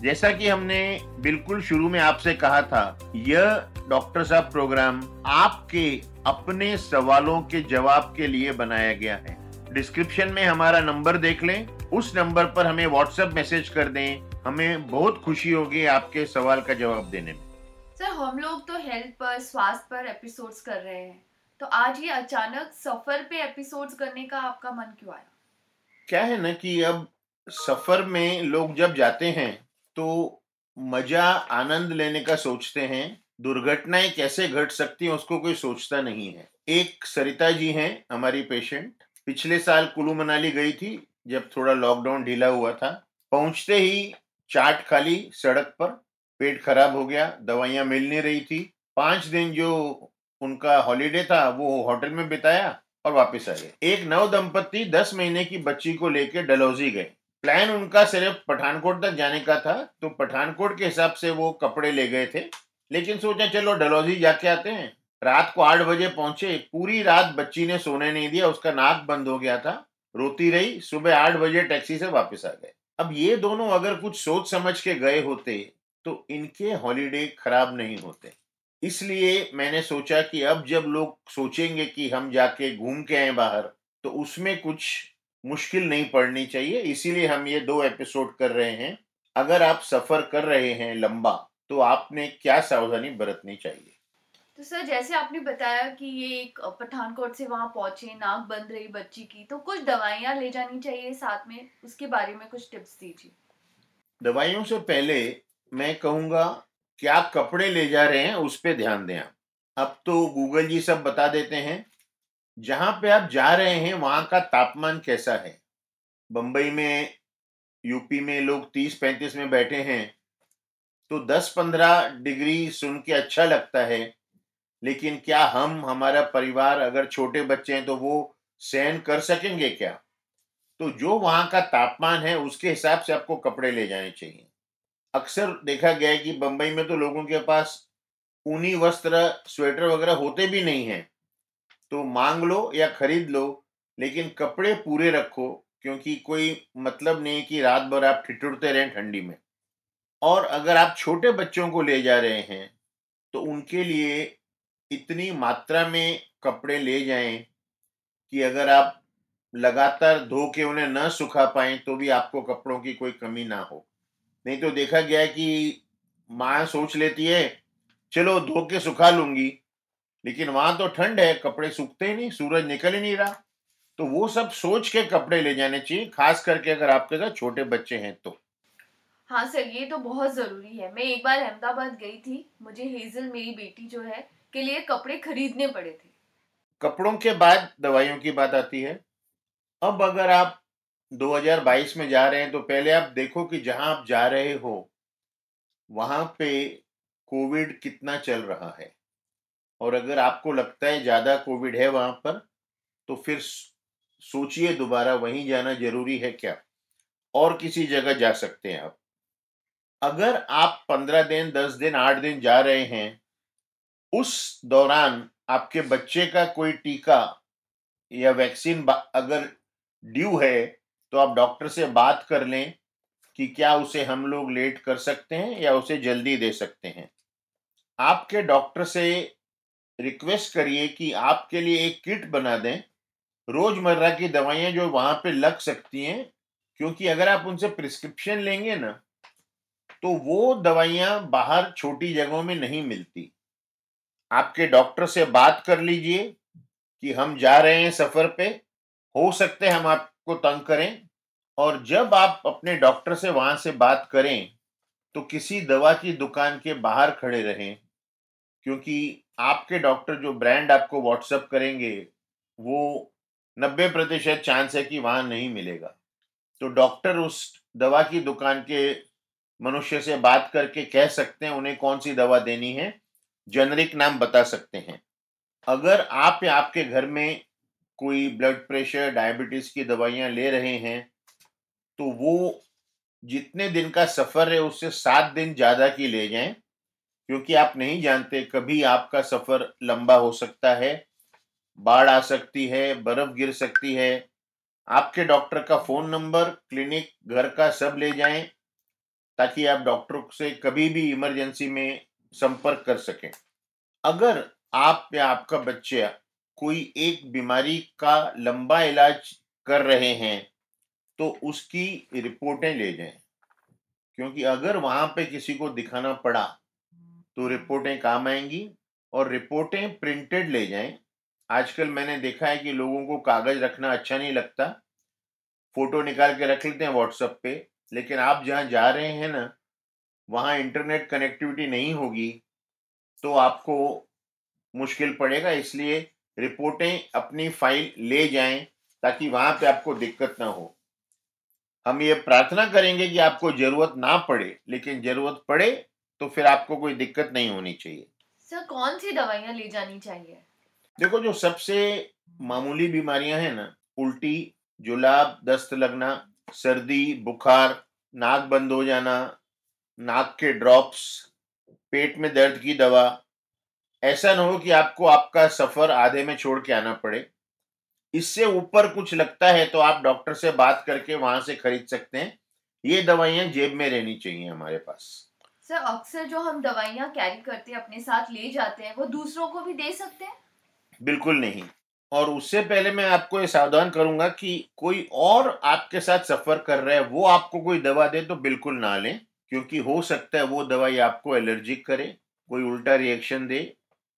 जैसा कि हमने बिल्कुल शुरू में आपसे कहा था यह डॉक्टर साहब प्रोग्राम आपके अपने सवालों के जवाब के लिए बनाया गया है। डिस्क्रिप्शन में हमारा नंबर देख लें। उस नंबर पर हमें व्हाट्सएप मैसेज कर दें। हमें बहुत खुशी होगी आपके सवाल का जवाब देने में। सर हम लोग तो हेल्थ पर स्वास्थ्य पर एपिसोड्स कर रहे हैं। तो आज ये अचानक सफ़र पे एपिसोड्स करने का आपका मन क्यों आया? क्या है ना कि अब सफ़र में लोग जब जाते हैं तो मज़ा, आनंद लेने का सोचते हैं। दुर्घटनाएँ कैसे घट सकती हैं, उसको कोई सोचता नहीं है। एक सरिता जी हैं, हमारी पेशेंट पिछले साल कुल्लू मनाली गई थी, जब थोड़ा लॉकडाउन ढीला हुआ था। पहुँचते ही चाट खाली सड़क पर, पेट खराब हो गया, दवाइयाँ मिल नहीं रही थी। पाँच दिन जो उनका हॉलीडे था, वो होटल में बिताया और वापस आ गए एक नव दंपत्ति दस महीने की बच्ची को लेकर डलौजी गए। प्लान उनका सिर्फ़ पठानकोट तक जाने का था तो पठानकोट के हिसाब से वो कपड़े ले गए थे। लेकिन सोचा, चलो डलौजी जाके आते हैं। रात को आठ बजे पहुँचे, पूरी रात बच्ची ने सोने नहीं दिया, उसका नाक बंद हो गया था, रोती रही, सुबह आठ बजे टैक्सी से वापस आ गए। अब ये दोनों अगर कुछ सोच समझ के गए होते तो इनके हॉलीडे खराब नहीं होते। इसलिए मैंने सोचा कि अब जब लोग सोचेंगे कि हम जाके घूम के आए बाहर तो उसमें कुछ मुश्किल नहीं पड़नी चाहिए इसीलिए हम ये दो एपिसोड कर रहे हैं। अगर आप सफ़र कर रहे हैं लंबा तो आपने क्या सावधानी बरतनी चाहिए? तो सर जैसे आपने बताया कि ये एक पठानकोट से वहाँ पहुँचे नाक बंद रही बच्ची की तो कुछ दवाइयाँ ले जानी चाहिए साथ में? उसके बारे में कुछ टिप्स दीजिए। दवाइयों से पहले मैं कहूँगा क्या कपड़े ले जा रहे हैं उस पर ध्यान दें आप। अब तो गूगल जी सब बता देते हैं जहाँ पे आप जा रहे हैं, वहाँ का तापमान कैसा है? बम्बई में, यूपी में लोग तीस पैंतीस में बैठे हैं तो दस पंद्रह डिग्री सुन के अच्छा लगता है। लेकिन क्या हम, हमारा परिवार अगर छोटे बच्चे हैं तो वो सहन कर सकेंगे क्या? तो जो वहाँ का तापमान है, उसके हिसाब से आपको कपड़े ले जाने चाहिए। अक्सर देखा गया है कि बंबई में तो लोगों के पास ऊनी वस्त्र, स्वेटर वगैरह होते भी नहीं हैं। तो मांग लो या खरीद लो, लेकिन कपड़े पूरे रखो, क्योंकि कोई मतलब नहीं कि रात भर आप ठिठुरते रहें ठंडी में। और अगर आप छोटे बच्चों को ले जा रहे हैं तो उनके लिए इतनी मात्रा में कपड़े ले जाएँ कि अगर आप लगातार धो के उन्हें न सुखा पाए तो भी आपको कपड़ों की कोई कमी ना हो। नहीं तो देखा गया है कि माँ सोच लेती है, चलो धो के सुखा लूँगी। लेकिन वहाँ तो ठंड है कपड़े सूखते ही नहीं सूरज निकल ही नहीं रहा। तो वो सब सोच के कपड़े ले जाने चाहिए खास करके अगर आपके साथ छोटे बच्चे हैं तो। हाँ सर ये तो बहुत ज़रूरी है। मैं एक बार अहमदाबाद गई थी मुझे हेजल मेरी बेटी जो है के लिए कपड़े खरीदने पड़े थे। कपड़ों के बाद दवाइयों की बात आती है। अब अगर आप 2022 में जा रहे हैं तो पहले आप देखो कि जहाँ आप जा रहे हो वहाँ पे कोविड कितना चल रहा है। और अगर आपको लगता है ज़्यादा कोविड है वहाँ पर तो फिर सोचिए दोबारा, वहीं जाना ज़रूरी है क्या? और किसी जगह जा सकते हैं आप। अगर आप पंद्रह दिन, दस दिन, आठ दिन जा रहे हैं, उस दौरान आपके बच्चे का कोई टीका या वैक्सीन अगर ड्यू है तो आप डॉक्टर से बात कर लें कि क्या उसे हम लोग लेट कर सकते हैं या उसे जल्दी दे सकते हैं। आपके डॉक्टर से रिक्वेस्ट करिए कि आपके लिए एक किट बना दें। रोज़मर्रा की दवाइयाँ जो वहाँ पे लग सकती हैं, क्योंकि अगर आप उनसे प्रिस्क्रिप्शन लेंगे ना तो वो दवाइयाँ बाहर छोटी जगहों में नहीं मिलती। आपके डॉक्टर से बात कर लीजिए कि हम जा रहे हैं सफ़र पे, हो सकते हैं हम आपको तंग करें, और जब आप अपने डॉक्टर से वहाँ से बात करें तो किसी दवा की दुकान के बाहर खड़े रहें, क्योंकि आपके डॉक्टर जो ब्रांड आपको व्हाट्सअप करेंगे, वो नब्बे प्रतिशत चांस है कि वहाँ नहीं मिलेगा। तो डॉक्टर उस दवा की दुकान के मनुष्य से बात करके कह सकते हैं, उन्हें कौन सी दवा देनी है? जेनरिक नाम बता सकते हैं। अगर आप या आपके घर में कोई ब्लड प्रेशर डायबिटीज़ की दवाइयाँ ले रहे हैं तो वो जितने दिन का सफ़र है, उससे सात दिन ज़्यादा की ले जाएँ। क्योंकि आप नहीं जानते, कभी आपका सफ़र लंबा हो सकता है, बाढ़ आ सकती है, बर्फ़ गिर सकती है। आपके डॉक्टर का फ़ोन नंबर, क्लिनिक, घर का सब ले जाएँ, ताकि आप डॉक्टर से कभी भी इमरजेंसी में संपर्क कर सकें। अगर आप या आपका बच्चा कोई एक बीमारी का लंबा इलाज कर रहे हैं तो उसकी रिपोर्टें ले जाएँ। क्योंकि अगर वहाँ पे किसी को दिखाना पड़ा तो रिपोर्टें काम आएँगी और रिपोर्टें प्रिंटेड ले जाएँ। आजकल मैंने देखा है कि लोगों को कागज़ रखना अच्छा नहीं लगता। फ़ोटो निकाल के रख लेते हैं व्हाट्सएप पे, लेकिन आप जहाँ जा रहे हैं ना, वहाँ इंटरनेट कनेक्टिविटी नहीं होगी तो आपको मुश्किल पड़ेगा। इसलिए रिपोर्टें अपनी फ़ाइल ले जाएँ ताकि वहाँ पे आपको दिक्कत ना हो। हम ये प्रार्थना करेंगे कि आपको ज़रूरत ना पड़े, लेकिन ज़रूरत पड़े तो फिर आपको कोई दिक्कत नहीं होनी चाहिए। सर कौन सी दवाइयाँ ले जानी चाहिए? देखो जो सबसे मामूली बीमारियाँ हैं ना उल्टी जुलाब दस्त लगना सर्दी बुखार नाक बंद हो जाना नाक के ड्रॉप्स पेट में दर्द की दवा ऐसा ना हो कि आपको आपका सफ़र आधे में छोड़ के आना पड़े। इससे ऊपर कुछ लगता है तो आप डॉक्टर से बात करके वहाँ से खरीद सकते हैं। ये दवाइयाँ जेब में रहनी चाहिए हमारे पास। सर अक्सर जो हम दवाइयाँ कैरी करते हैं, अपने साथ ले जाते हैं, वो दूसरों को भी दे सकते हैं? बिल्कुल नहीं। और उससे पहले मैं आपको ये सावधान करूँगा कि कोई और आपके साथ सफ़र कर रहा है, वो आपको कोई दवा दे तो बिल्कुल ना लें, क्योंकि हो सकता है वो दवाई आपको एलर्जिक करे, कोई उल्टा रिएक्शन दे,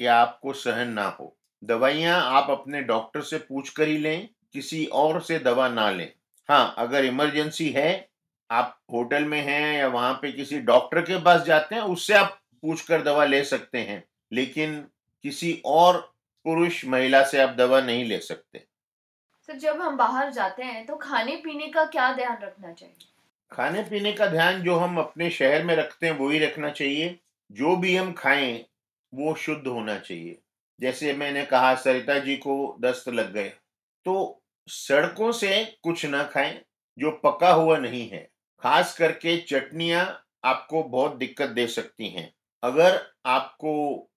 या आपको सहन ना हो। दवाइयाँ आप अपने डॉक्टर से पूछ कर ही लें, किसी और से दवा ना लें। हाँ अगर इमरजेंसी है आप होटल में हैं या वहाँ पे किसी डॉक्टर के पास जाते हैं उससे आप पूछ कर दवा ले सकते हैं लेकिन किसी और पुरुष महिला से आप दवा नहीं ले सकते। सर जब हम बाहर जाते हैं तो खाने पीने का क्या ध्यान रखना चाहिए? खाने पीने का ध्यान जो हम अपने शहर में रखते हैं वो ही रखना चाहिए। जो भी हम खाएँ वो शुद्ध होना चाहिए। जैसे मैंने कहा सरिता जी को दस्त लग गए। तो सड़कों से कुछ ना खाएँ जो पका हुआ नहीं है। खास करके चटनियाँ आपको बहुत दिक्कत दे सकती हैं। अगर आपको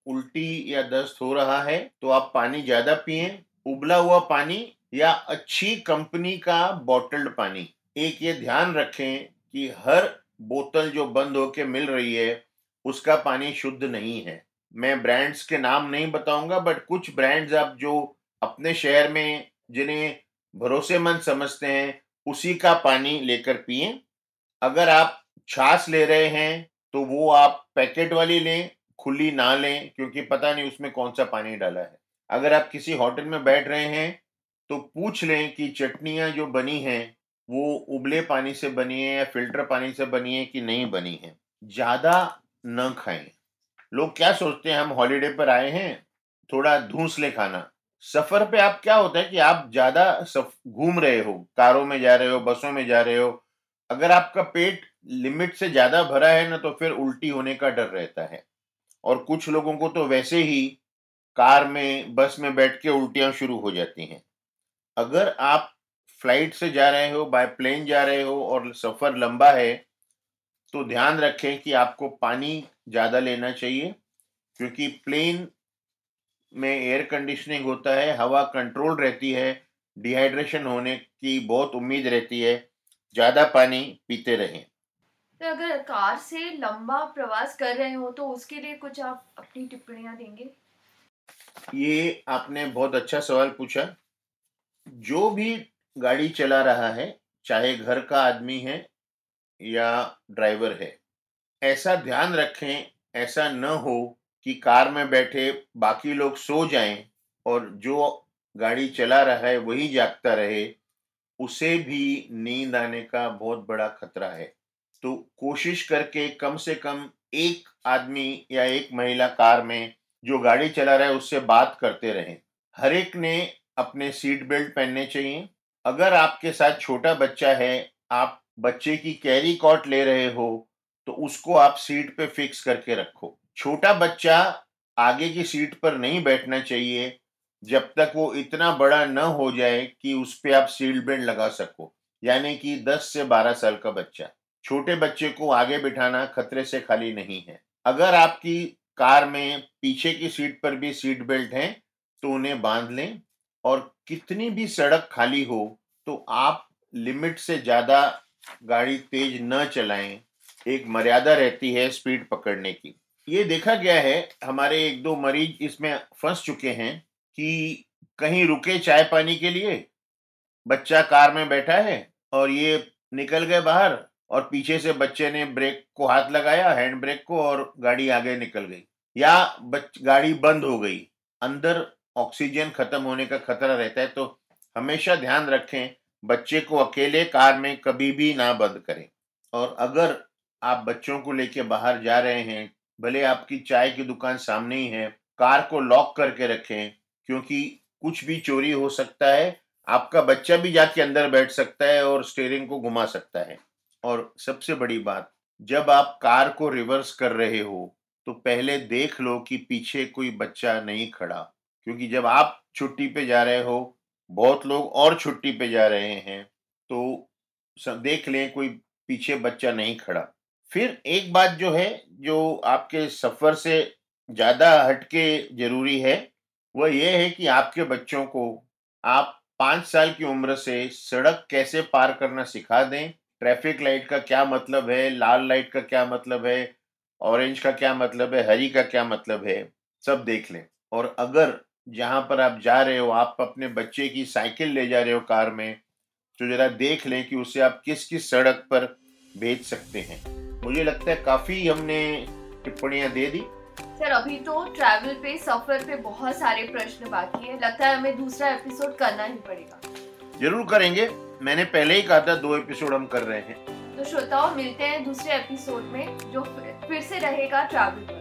उल्टी या दस्त हो रहा है तो आप पानी ज़्यादा पिए, उबला हुआ पानी या अच्छी कंपनी का बॉटल्ड पानी। एक ये ध्यान रखें कि हर बोतल जो बंद होके मिल रही है, उसका पानी शुद्ध नहीं है। मैं ब्रांड्स के नाम नहीं बताऊँगा, बट कुछ ब्रांड्स आप जो अपने शहर में, जिन्हें भरोसेमंद समझते हैं, उसी का पानी लेकर पिए। अगर आप छाछ ले रहे हैं तो वो आप पैकेट वाली लें, खुली ना लें, क्योंकि पता नहीं उसमें कौन सा पानी डाला है। अगर आप किसी होटल में बैठ रहे हैं तो पूछ लें कि चटनियाँ जो बनी हैं, वो उबले पानी से बनी है या फ़िल्टर पानी से बनी है कि नहीं बनी है। ज़्यादा न खाएँ। लोग क्या सोचते हैं, हम हॉलीडे पर आए हैं, थोड़ा धूस ले खाना। सफ़र पे आप क्या होता है कि आप ज़्यादा घूम रहे हो, कारों में जा रहे हो, बसों में जा रहे हो अगर आपका पेट लिमिट से ज़्यादा भरा है ना तो फिर उल्टी होने का डर रहता है। और कुछ लोगों को तो वैसे ही कार में, बस में बैठ के उल्टियाँ शुरू हो जाती हैं। अगर आप फ़्लाइट से जा रहे हो, बाय प्लेन जा रहे हो और सफ़र लंबा है तो ध्यान रखें कि आपको पानी ज़्यादा लेना चाहिए, क्योंकि प्लेन में एयर कंडीशनिंग होता है, हवा कंट्रोल रहती है, डिहाइड्रेशन होने की बहुत उम्मीद रहती है ज़्यादा पानी पीते रहें। तो अगर कार से लंबा प्रवास कर रहे हो तो उसके लिए कुछ आप अपनी टिप्पणियाँ देंगे? ये आपने बहुत अच्छा सवाल पूछा। जो भी गाड़ी चला रहा है चाहे घर का आदमी है या ड्राइवर है ऐसा ध्यान रखें ऐसा न हो कि कार में बैठे बाकी लोग सो जाएँ और जो गाड़ी चला रहा है वही जागता रहे। उसे भी नींद आने का बहुत बड़ा खतरा है। तो कोशिश करके कम से कम एक आदमी या एक महिला कार में जो गाड़ी चला रहा है, उससे बात करते रहें। हर एक ने अपने सीट बेल्ट पहनने चाहिए। अगर आपके साथ छोटा बच्चा है, आप बच्चे की कैरी कॉट ले रहे हो तो उसको आप सीट पे फिक्स करके रखो। छोटा बच्चा आगे की सीट पर नहीं बैठना चाहिए। जब तक वो इतना बड़ा न हो जाए कि उस पर आप सीट बेल्ट लगा सको। यानी कि 10 से 12 साल का बच्चा। छोटे बच्चे को आगे बिठाना खतरे से खाली नहीं है। अगर आपकी कार में पीछे की सीट पर भी सीट बेल्ट है तो उन्हें बाँध लें। और कितनी भी सड़क खाली हो तो आप लिमिट से ज़्यादा गाड़ी तेज न चलाएँ। एक मर्यादा रहती है स्पीड पकड़ने की। ये देखा गया है, हमारे एक दो मरीज़ इसमें फंस चुके हैं। कि कहीं रुके चाय पानी के लिए? बच्चा कार में बैठा है और ये निकल गए बाहर और पीछे से बच्चे ने ब्रेक को हाथ लगाया, हैंड ब्रेक को और गाड़ी आगे निकल गई। या बच, गाड़ी बंद हो गई। अंदर ऑक्सीजन खत्म होने का खतरा रहता है तो हमेशा ध्यान रखें, बच्चे को अकेले कार में कभी भी ना बंद करें। और अगर आप बच्चों को लेके बाहर जा रहे हैं, भले आपकी चाय की दुकान सामने ही है, कार को लॉक करके रखें क्योंकि कुछ भी चोरी हो सकता है, आपका बच्चा भी जाके अंदर बैठ सकता है और स्टेयरिंग को घुमा सकता है। और सबसे बड़ी बात, जब आप कार को रिवर्स कर रहे हो तो पहले देख लो कि पीछे कोई बच्चा नहीं खड़ा। क्योंकि जब आप छुट्टी पे जा रहे हो, बहुत लोग और छुट्टी पे जा रहे हैं तो देख लें कोई पीछे बच्चा नहीं खड़ा। फिर एक बात जो है, जो आपके सफ़र से ज़्यादा हटके ज़रूरी है वह यह है कि आपके बच्चों को आप पाँच साल की उम्र से सड़क कैसे पार करना सिखा दें? ट्रैफ़िक लाइट का क्या मतलब है? लाल लाइट का क्या मतलब है? ऑरेंज का क्या मतलब है? हरी का क्या मतलब है? सब देख लें। और अगर जहाँ पर आप जा रहे हो, आप अपने बच्चे की साइकिल ले जा रहे हो कार में तो जरा देख लें कि उसे आप किस किस सड़क पर भेज सकते हैं। मुझे लगता है काफ़ी हमने टिप्पणियाँ दे दी। सर अभी तो ट्रैवल पे सफ़र पे बहुत सारे प्रश्न बाकी है। लगता है हमें दूसरा एपिसोड करना ही पड़ेगा। ज़रूर करेंगे। मैंने पहले ही कहा था दो एपिसोड हम कर रहे हैं। तो श्रोताओं मिलते हैं दूसरे एपिसोड में जो फिर से रहेगा ट्रैवल